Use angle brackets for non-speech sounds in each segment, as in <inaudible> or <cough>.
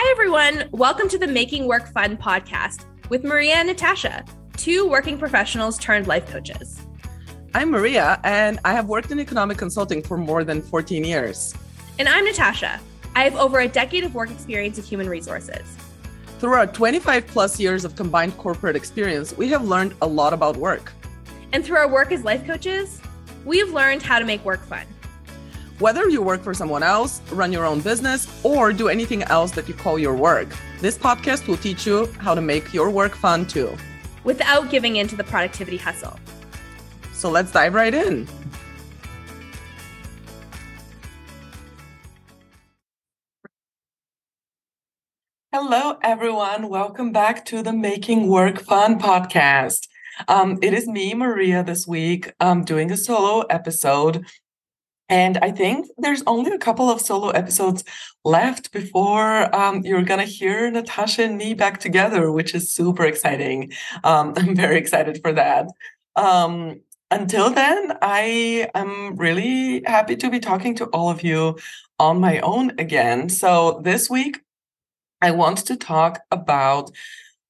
Hi, everyone. Welcome to the Making Work Fun podcast with Maria and Natasha, two working professionals turned life coaches. I'm Maria, and I have worked in economic consulting for more than 14 years. And I'm Natasha. I have over a decade of work experience in human resources. Through our 25 plus years of combined corporate experience, we have learned a lot about work. And through our work as life coaches, we have learned how to make work fun. Whether you work for someone else, run your own business, or do anything else that you call your work, this podcast will teach you how to make your work fun too. Without giving in to the productivity hustle. So let's dive right in. Hello, everyone. Welcome back to the Making Work Fun podcast. Um, it is me, Maria, this week, um, doing a solo episode and I think there's only a couple of solo episodes left before um, you're going to hear Natasha and me back together, which is super exciting. Um, <laughs> I'm very excited for that. Um, until then, I am really happy to be talking to all of you on my own again. So this week, I want to talk about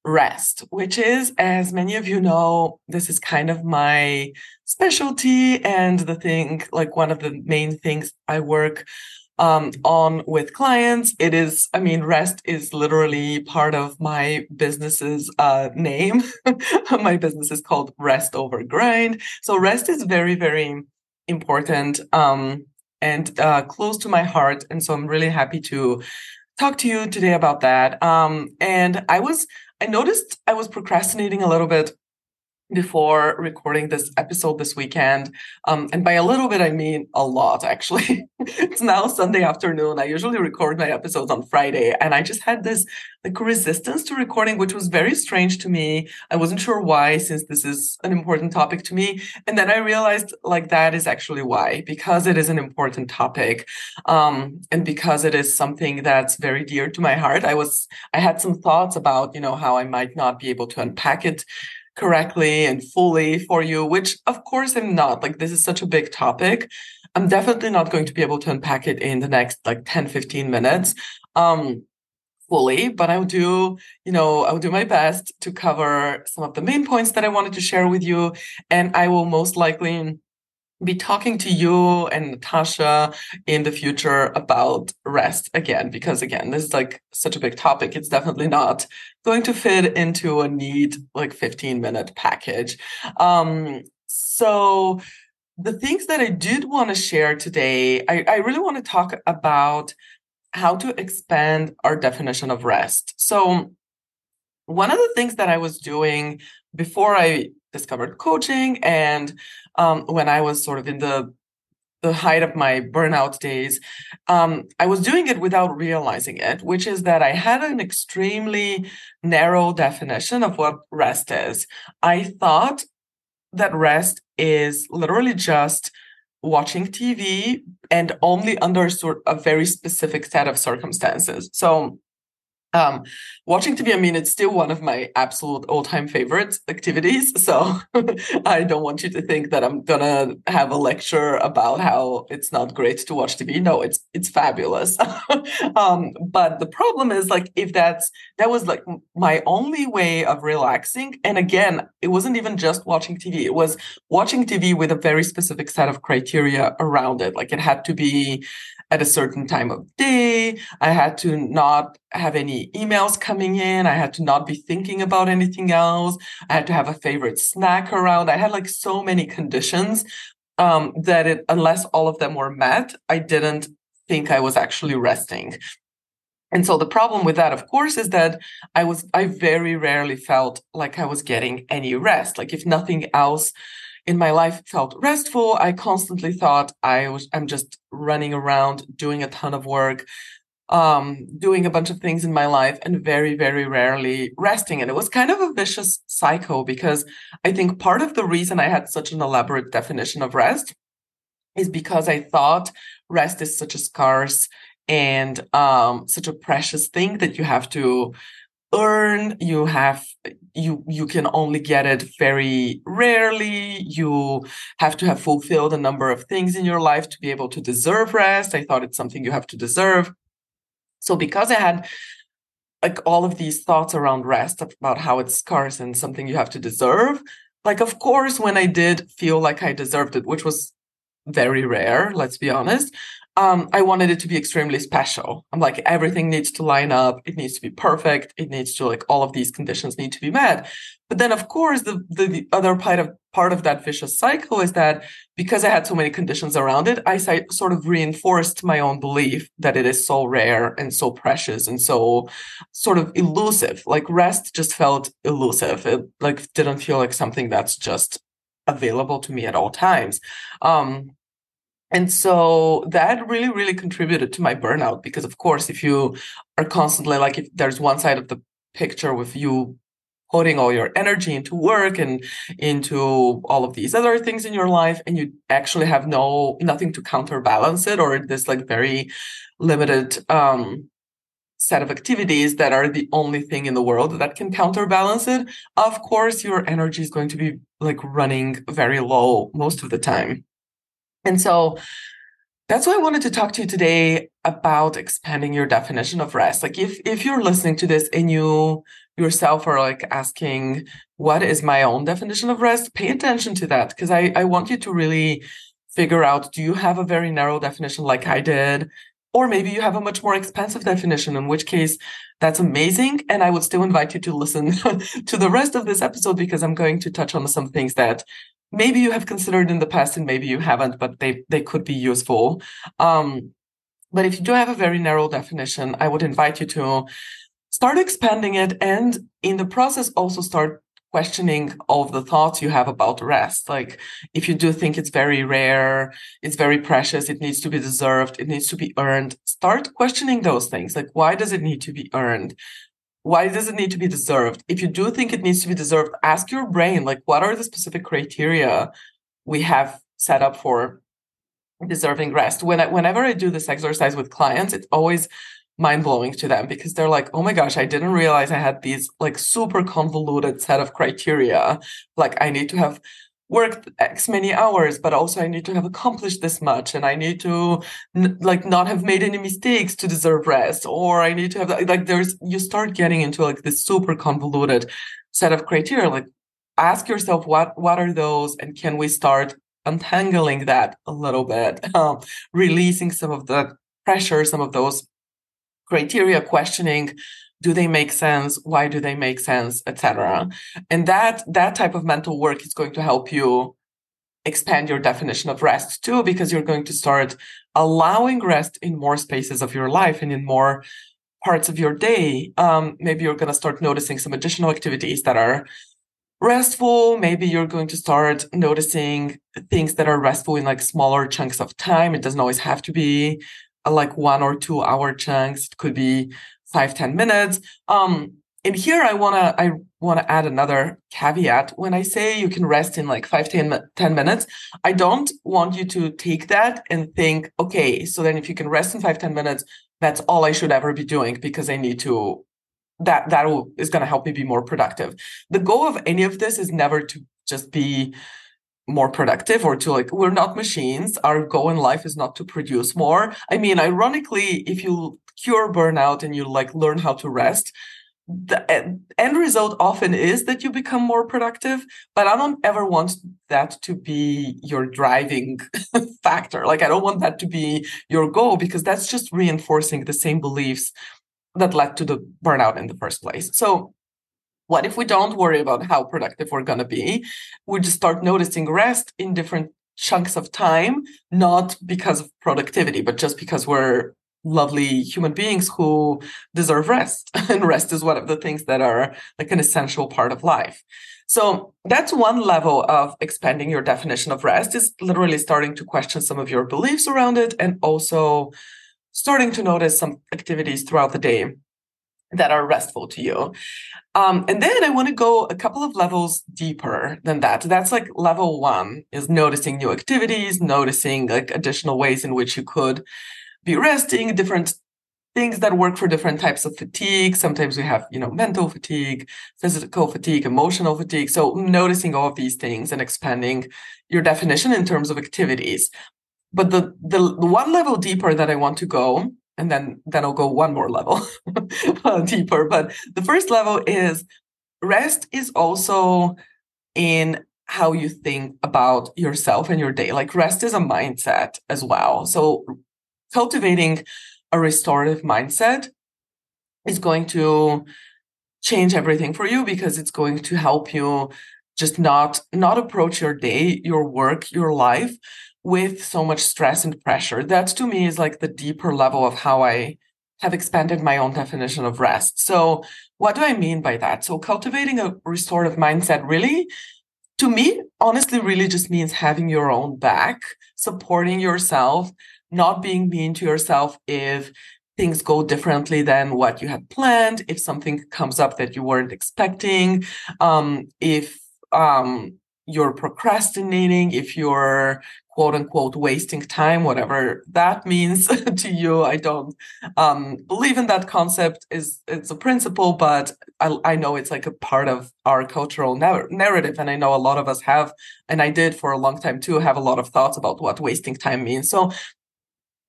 rest, which is, as many of you know, this is kind of my specialty and the thing, like one of the main things I work um, on with clients. It is, I mean, rest is literally part of my business's uh, name. <laughs> my business is called Rest Over Grind. So rest is very, very important um, and uh, close to my heart. And so I'm really happy to talk to you today about that. Um, and I was I noticed I was procrastinating a little bit before recording this episode this weekend. Um, and by a little bit, I mean a lot, actually. <laughs> it's now Sunday afternoon. I usually record my episodes on Friday. And I just had this like resistance to recording, which was very strange to me. I wasn't sure why, since this is an important topic to me. And then I realized like that is actually why, because it is an important topic. Um, and because it is something that's very dear to my heart. I was, I had some thoughts about, you know, how I might not be able to unpack it correctly and fully for you, which of course I'm not. Like, this is such a big topic. I'm definitely not going to be able to unpack it in the next like 10, 15 minutes. Um, fully, but I'll do, you know, I'll do my best to cover some of the main points that I wanted to share with you. And I will most likely be talking to you and Natasha in the future about rest again, because again, this is like such a big topic. It's definitely not going to fit into a neat like 15 minute package. Um, so the things that I did want to share today, I, I really want to talk about how to expand our definition of rest. So one of the things that I was doing before I discovered coaching and um, when I was sort of in the the height of my burnout days, um, I was doing it without realizing it, which is that I had an extremely narrow definition of what rest is. I thought that rest is literally just watching TV and only under sort of a very specific set of circumstances. So um, watching TV, I mean, it's still one of my absolute all-time favorite activities. <laughs> So <laughs> I don't want you to think that I'm gonna have a lecture about how it's not great to watch TV. No, it's it's fabulous. <laughs> um, but the problem is like if that's that was like my only way of relaxing. And again, it wasn't even just watching TV. It was watching TV with a very specific set of criteria around it. Like it had to be at a certain time of day. I had to not have any emails coming in. I had to not be thinking about anything else. I had to have a favorite snack around. I had like so many conditions um, that it, unless all of them were met, I didn't think I was actually resting. And so the problem with that, of course, is that I was, I very rarely felt like I was getting any rest. Like if nothing else, in my life felt restful. I constantly thought I was I'm just running around doing a ton of work, um, doing a bunch of things in my life and very, very rarely resting. And it was kind of a vicious cycle because I think part of the reason I had such an elaborate definition of rest is because I thought rest is such a scarce and um, such a precious thing that you have to earn you have you you can only get it very rarely you have to have fulfilled a number of things in your life to be able to deserve rest i thought it's something you have to deserve so because i had like all of these thoughts around rest about how it's scarce and something you have to deserve. Like, of course, when I did feel like I deserved it, which was very rare, let's be honest, um, I wanted it to be extremely special. I'm like, everything needs to line up. It needs to be perfect. It needs to like all of these conditions need to be met. But then, of course, the, the, the other part of part of that vicious cycle is that because I had so many conditions around it, I sort of reinforced my own belief that it is so rare and so precious and so sort of elusive. Like rest just felt elusive. It like didn't feel like something that's just available to me at all times. Um, and so that really, really contributed to my burnout because, of course, if you are constantly like, if there's one side of the picture with you putting all your energy into work and into all of these other things in your life, and you actually have no nothing to counterbalance it, or this like very limited um, set of activities that are the only thing in the world that can counterbalance it, of course, your energy is going to be like running very low most of the time. And so that's why I wanted to talk to you today about expanding your definition of rest. Like if if you're listening to this and you yourself are like asking, what is my own definition of rest? Pay attention to that because I, I want you to really figure out do you have a very narrow definition like I did? Or maybe you have a much more expansive definition, in which case that's amazing. And I would still invite you to listen <laughs> to the rest of this episode because I'm going to touch on some things that maybe you have considered in the past and maybe you haven't, but they, they could be useful. Um, but if you do have a very narrow definition, I would invite you to start expanding it and in the process also start questioning all the thoughts you have about rest. Like if you do think it's very rare, it's very precious, it needs to be deserved, it needs to be earned, start questioning those things. Like why does it need to be earned? Why does it need to be deserved? If you do think it needs to be deserved, ask your brain, like, what are the specific criteria we have set up for deserving rest? When I, whenever I do this exercise with clients, it's always mind blowing to them because they're like, oh my gosh, I didn't realize I had these like super convoluted set of criteria. Like, I need to have worked X many hours, but also I need to have accomplished this much and I need to like not have made any mistakes to deserve rest. Or I need to have like, there's, you start getting into like this super convoluted set of criteria. Like ask yourself, what, what are those? And can we start untangling that a little bit, <laughs> um, releasing some of the pressure, some of those criteria, questioning do they make sense? Why do they make sense? Etc and that that type of mental work is going to help you expand your definition of rest too because you're going to start allowing rest in more spaces of your life and in more parts of your day. Um, maybe you're going to start noticing some additional activities that are restful. Maybe you're going to start noticing things that are restful in like smaller chunks of time. It doesn't always have to be like one or two hour chunks. It could be five ten minutes. Um, and here I wanna I wanna add another caveat. When I say you can rest in like five ten 10 minutes, I don't want you to take that and think, okay, so then if you can rest in five ten minutes, that's all I should ever be doing because I need to that that is going to help me be more productive. The goal of any of this is never to just be more productive or to like we're not machines our goal in life is not to produce more i mean ironically if you cure burnout and you like learn how to rest the end result often is that you become more productive but i don't ever want that to be your driving <laughs> factor like i don't want that to be your goal because that's just reinforcing the same beliefs that led to the burnout in the first place so what if we don't worry about how productive we're going to be? We just start noticing rest in different chunks of time, not because of productivity, but just because we're lovely human beings who deserve rest. <laughs> and rest is one of the things that are like an essential part of life. So that's one level of expanding your definition of rest is literally starting to question some of your beliefs around it and also starting to notice some activities throughout the day that are restful to you. Um, and then I want to go a couple of levels deeper than that. That's like level one is noticing new activities, noticing like additional ways in which you could be resting, different things that work for different types of fatigue. Sometimes we have, you know, mental fatigue, physical fatigue, emotional fatigue. So noticing all of these things and expanding your definition in terms of activities. But the, the, the one level deeper that I want to go and then then I'll go one more level <laughs> uh, deeper. But the first level is rest is also in how you think about yourself and your day. Like rest is a mindset as well. So cultivating a restorative mindset is going to change everything for you because it's going to help you just not not approach your day, your work, your life with so much stress and pressure. That to me is like the deeper level of how I have expanded my own definition of rest. So what do I mean by that? So cultivating a restorative mindset really to me, honestly, really just means having your own back, supporting yourself, not being mean to yourself if things go differently than what you had planned, if something comes up that you weren't expecting, um, if um, you're procrastinating, if you're quote unquote wasting time, whatever that means <laughs> to you. I don't um, believe in that concept. Is it's a principle, but I, I know it's like a part of our cultural narrative, and I know a lot of us have, and I did for a long time too, have a lot of thoughts about what wasting time means. So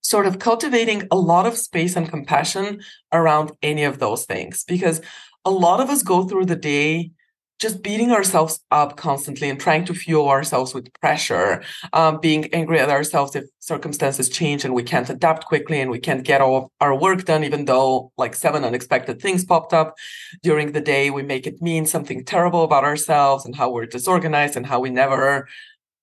sort of cultivating a lot of space and compassion around any of those things because a lot of us go through the day just beating ourselves up constantly and trying to fuel ourselves with pressure, um, being angry at ourselves if circumstances change and we can't adapt quickly and we can't get all our work done, even though like seven unexpected things popped up during the day. We make it mean something terrible about ourselves and how we're disorganized and how we never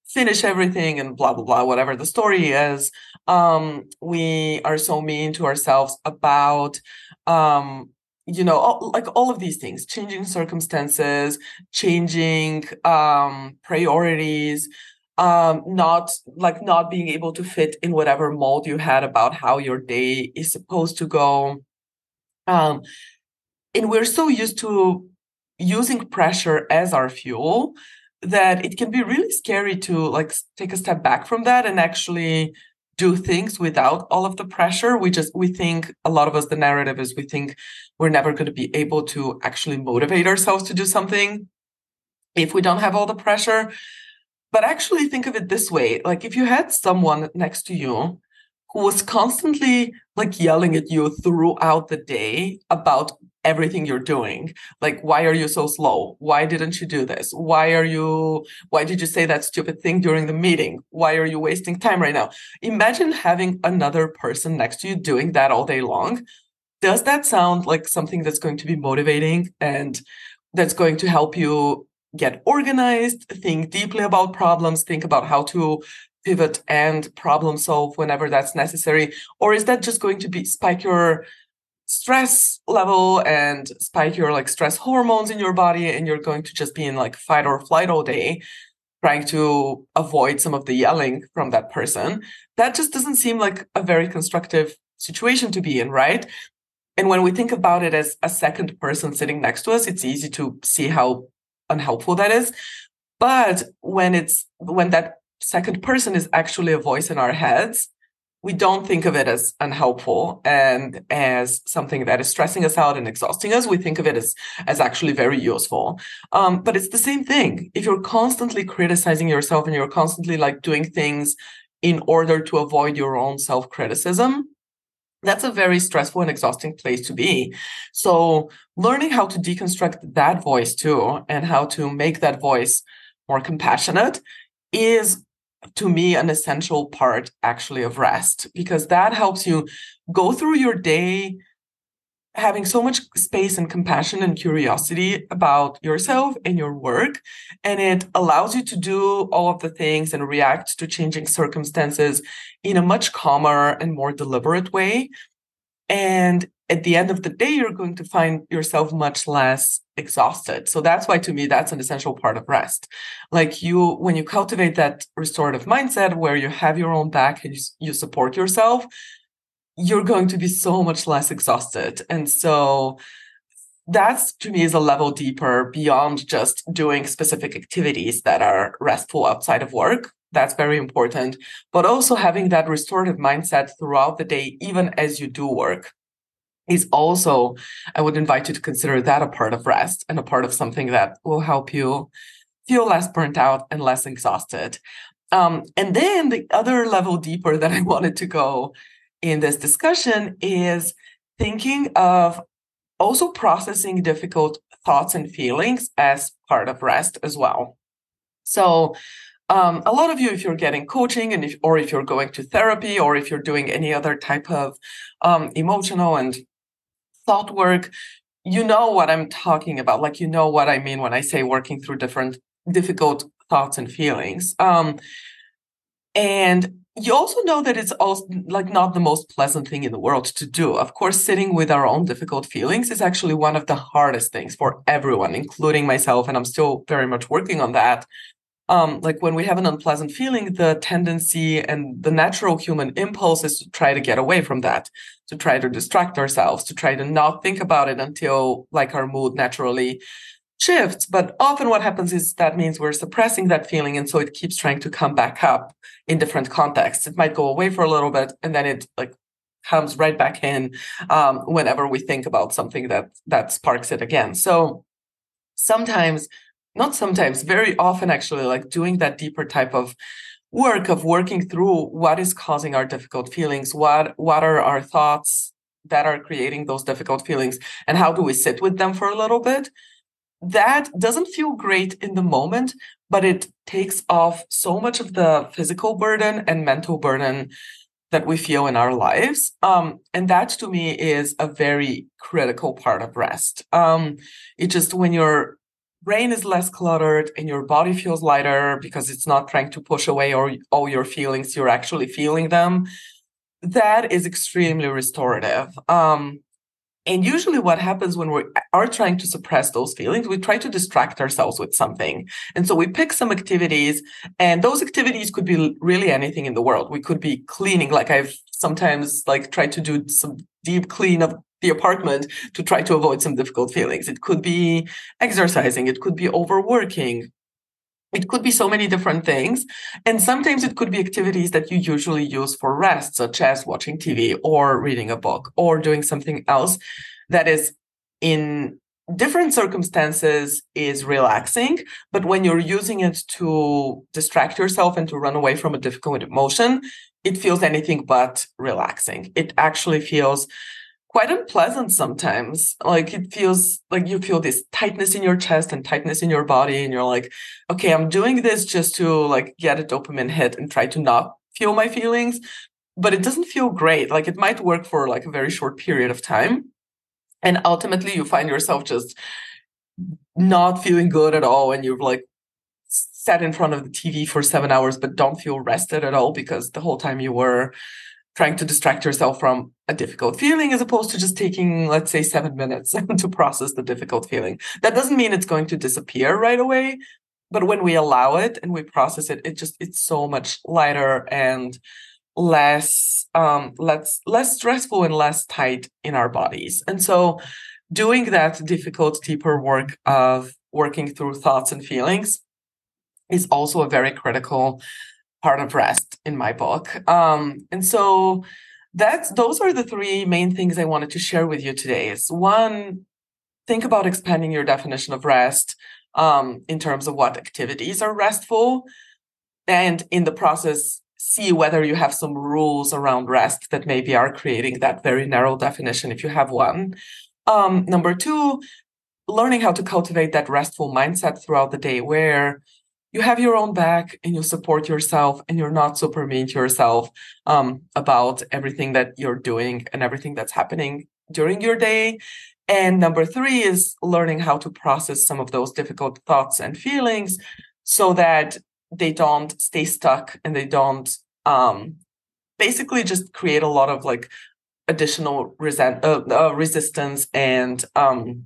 finish everything and blah blah blah whatever the story is um we are so mean to ourselves about um you know all, like all of these things changing circumstances changing um priorities um not like not being able to fit in whatever mold you had about how your day is supposed to go. Um and we're so used to using pressure as our fuel that it can be really scary to like take a step back from that and actually do things without all of the pressure. We just we think a lot of us the narrative is we think we're never going to be able to actually motivate ourselves to do something if we don't have all the pressure. But actually think of it this way like if you had someone next to you who was constantly like yelling at you throughout the day about everything you're doing. Like, why are you so slow? Why didn't you do this? Why are you, why did you say that stupid thing during the meeting? Why are you wasting time right now? Imagine having another person next to you doing that all day long. Does that sound like something that's going to be motivating and that's going to help you get organized, think deeply about problems, think about how to pivot and problem solve whenever that's necessary? Or is that just going to be spike your stress level and spike your like stress hormones in your body and you're going to just be in like fight or flight all day trying to avoid some of the yelling from that person. That just doesn't seem like a very constructive situation to be in right? And when we think about it as a second person sitting next to us it's easy to see how unhelpful that is. But when it's when that second person is actually a voice in our heads we don't think of it as unhelpful and as something that is stressing us out and exhausting us. We think of it as, as actually very useful. Um, but it's the same thing. If you're constantly criticizing yourself and you're constantly like doing things in order to avoid your own self criticism, that's a very stressful and exhausting place to be. So, learning how to deconstruct that voice too and how to make that voice more compassionate is to me an essential part actually of rest because that helps you go through your day having so much space and compassion and curiosity about yourself and your work and it allows you to do all of the things and react to changing circumstances in a much calmer and more deliberate way. And at the end of the day, you're going to find yourself much less exhausted. So that's why to me, that's an essential part of rest. Like you, when you cultivate that restorative mindset where you have your own back and you, you support yourself, you're going to be so much less exhausted. And so that's to me is a level deeper beyond just doing specific activities that are restful outside of work. That's very important. But also having that restorative mindset throughout the day, even as you do work is also, I would invite you to consider that a part of rest and a part of something that will help you feel less burnt out and less exhausted. Um, and then the other level deeper that I <laughs> wanted to go in this discussion is thinking of also processing difficult thoughts and feelings as part of rest as well. So, um, a lot of you, if you're getting coaching and if, or if you're going to therapy or if you're doing any other type of um, emotional and thought work, you know what I'm talking about. Like, you know what I mean when I say working through different difficult thoughts and feelings. Um, and you also know that it's also like not the most pleasant thing in the world to do. Of course, sitting with our own difficult feelings is actually one of the hardest things for everyone, including myself. And I'm still very much working on that. Um, like when we have an unpleasant feeling, the tendency and the natural human impulse is to try to get away from that, to try to distract ourselves, to try to not think about it until like our mood naturally shifts. But often what happens is that means we're suppressing that feeling. And so it keeps trying to come back up in different contexts. It might go away for a little bit and then it like comes right back in um, whenever we think about something that that sparks it again. So sometimes, not sometimes, very often actually, like doing that deeper type of work of working through what is causing our difficult feelings, what what are our thoughts that are creating those difficult feelings, and how do we sit with them for a little bit that doesn't feel great in the moment, but it takes off so much of the physical burden and mental burden that we feel in our lives. Um, and that to me is a very critical part of rest. Um, it just when your brain is less cluttered and your body feels lighter because it's not trying to push away all, all your feelings, you're actually feeling them. That is extremely restorative. Um, and usually, what happens when we are trying to suppress those feelings, we try to distract ourselves with something. And so we pick some activities, and those activities could be really anything in the world. We could be cleaning, like I've sometimes like tried to do some deep clean of the apartment to try to avoid some difficult feelings. It could be exercising, it could be overworking, it could be so many different things. And sometimes it could be activities that you usually use for rest, such as watching TV or reading a book or doing something else that is in different circumstances is relaxing. But when you're using it to distract yourself and to run away from a difficult emotion, it feels anything but relaxing. It actually feels quite unpleasant sometimes. Like it feels like you feel this tightness in your chest and tightness in your body. And you're like, okay, I'm doing this just to like get a dopamine hit and try to not feel my feelings. But it doesn't feel great. Like it might work for like a very short period of time. And ultimately you find yourself just not feeling good at all. And you've like sat in front of the TV for seven hours, but don't feel rested at all because the whole time you were trying to distract yourself from a difficult feeling as opposed to just taking, let's say, seven minutes <laughs> to process the difficult feeling. That doesn't mean it's going to disappear right away. But when we allow it and we process it, it just it's so much lighter and less um less less stressful and less tight in our bodies. And so doing that difficult, deeper work of working through thoughts and feelings is also a very critical part of rest in my book. Um, and so that's those are the three main things I wanted to share with you today. Is one, think about expanding your definition of rest um, in terms of what activities are restful, and in the process, see whether you have some rules around rest that maybe are creating that very narrow definition if you have one. Um, number two, learning how to cultivate that restful mindset throughout the day where you have your own back and you support yourself and you're not super mean to yourself um, about everything that you're doing and everything that's happening during your day. And number three is learning how to process some of those difficult thoughts and feelings so that they don't stay stuck and they don't um, basically just create a lot of like additional resent uh, uh, resistance and um,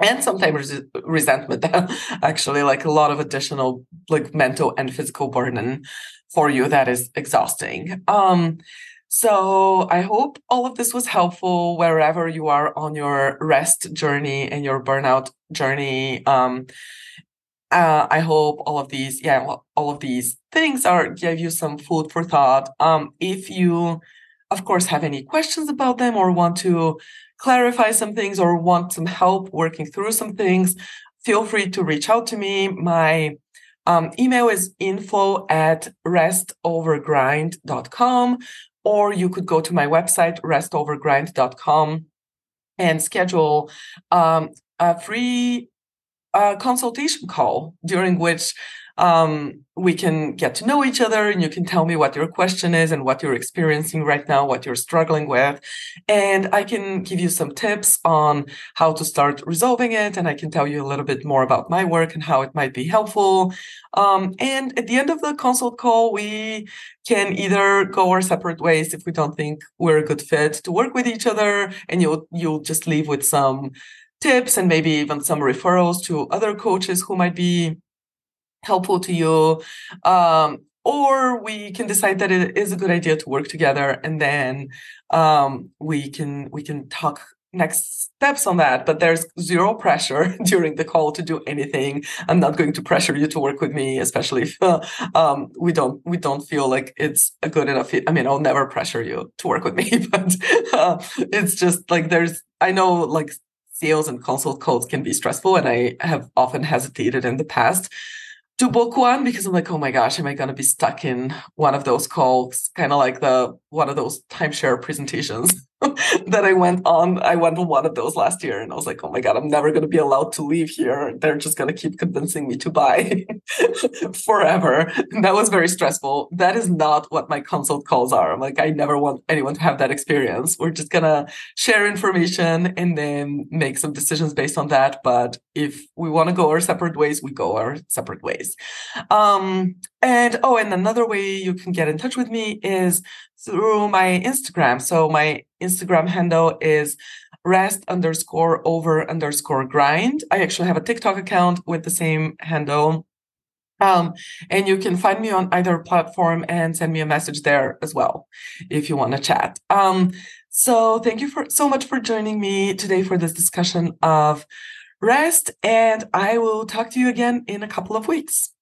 and sometimes res- resentment <laughs> actually like a lot of additional like mental and physical burden for you that is exhausting um so i hope all of this was helpful wherever you are on your rest journey and your burnout journey um uh, I hope all of these, yeah, all of these things are give you some food for thought. Um, if you, of course, have any questions about them or want to clarify some things or want some help working through some things, feel free to reach out to me. My um, email is info at restovergrind.com. or you could go to my website, restovergrind.com, and schedule um, a free uh, consultation call during which um, we can get to know each other and you can tell me what your question is and what you're experiencing right now, what you're struggling with. And I can give you some tips on how to start resolving it. And I can tell you a little bit more about my work and how it might be helpful. Um, and at the end of the consult call, we can either go our separate ways if we don't think we're a good fit to work with each other. And you'll, you'll just leave with some tips and maybe even some referrals to other coaches who might be helpful to you. Um, or we can decide that it is a good idea to work together and then um, we can we can talk next steps on that but there's zero pressure <laughs> during the call to do anything i'm not going to pressure you to work with me especially if uh, <laughs> um, we don't we don't feel like it's a good enough i mean i'll never pressure you to work with me <laughs> but uh, it's just like there's i know like sales and consult calls can be stressful and i have often hesitated in the past to book one because I'm like, oh my gosh, am I to be stuck in one of those calls? Kind of like the one of those timeshare presentations <laughs> that I went on. I went on one of those last year and I was like, oh my God, I'm never going to be allowed to leave here. They're just going to keep convincing me to buy <laughs> forever. And that was very stressful. That is not what my consult calls are. I'm like, I never want anyone to have that experience. We're just going to share information and then make some decisions based on that. But if we want to go our separate ways, we go our separate ways. Um, and oh, and another way you can get in touch with me is through my Instagram. So my Instagram handle is rest underscore over underscore grind. I actually have a TikTok account with the same handle. Um, and you can find me on either platform and send me a message there as well if you want to chat. Um, so thank you for so much for joining me today for this discussion of rest. And I will talk to you again in a couple of weeks.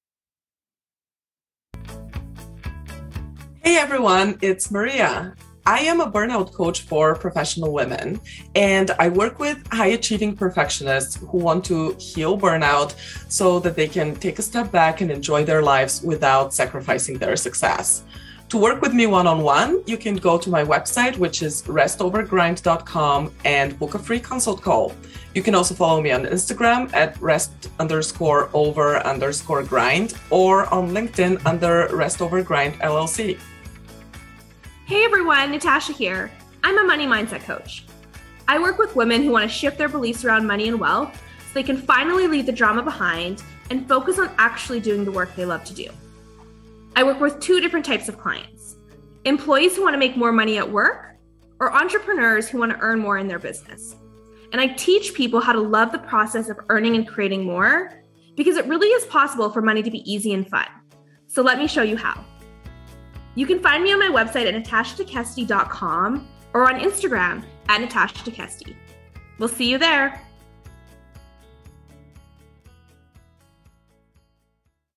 Hey everyone, it's Maria. I am a burnout coach for professional women, and I work with high achieving perfectionists who want to heal burnout so that they can take a step back and enjoy their lives without sacrificing their success. To work with me one on one, you can go to my website, which is restovergrind.com, and book a free consult call. You can also follow me on Instagram at rest underscore over underscore grind or on LinkedIn under rest over grind LLC. Hey everyone, Natasha here. I'm a money mindset coach. I work with women who want to shift their beliefs around money and wealth so they can finally leave the drama behind and focus on actually doing the work they love to do. I work with two different types of clients employees who want to make more money at work, or entrepreneurs who want to earn more in their business. And I teach people how to love the process of earning and creating more because it really is possible for money to be easy and fun. So let me show you how. You can find me on my website at natashatekeste.com or on Instagram at Natasha We'll see you there.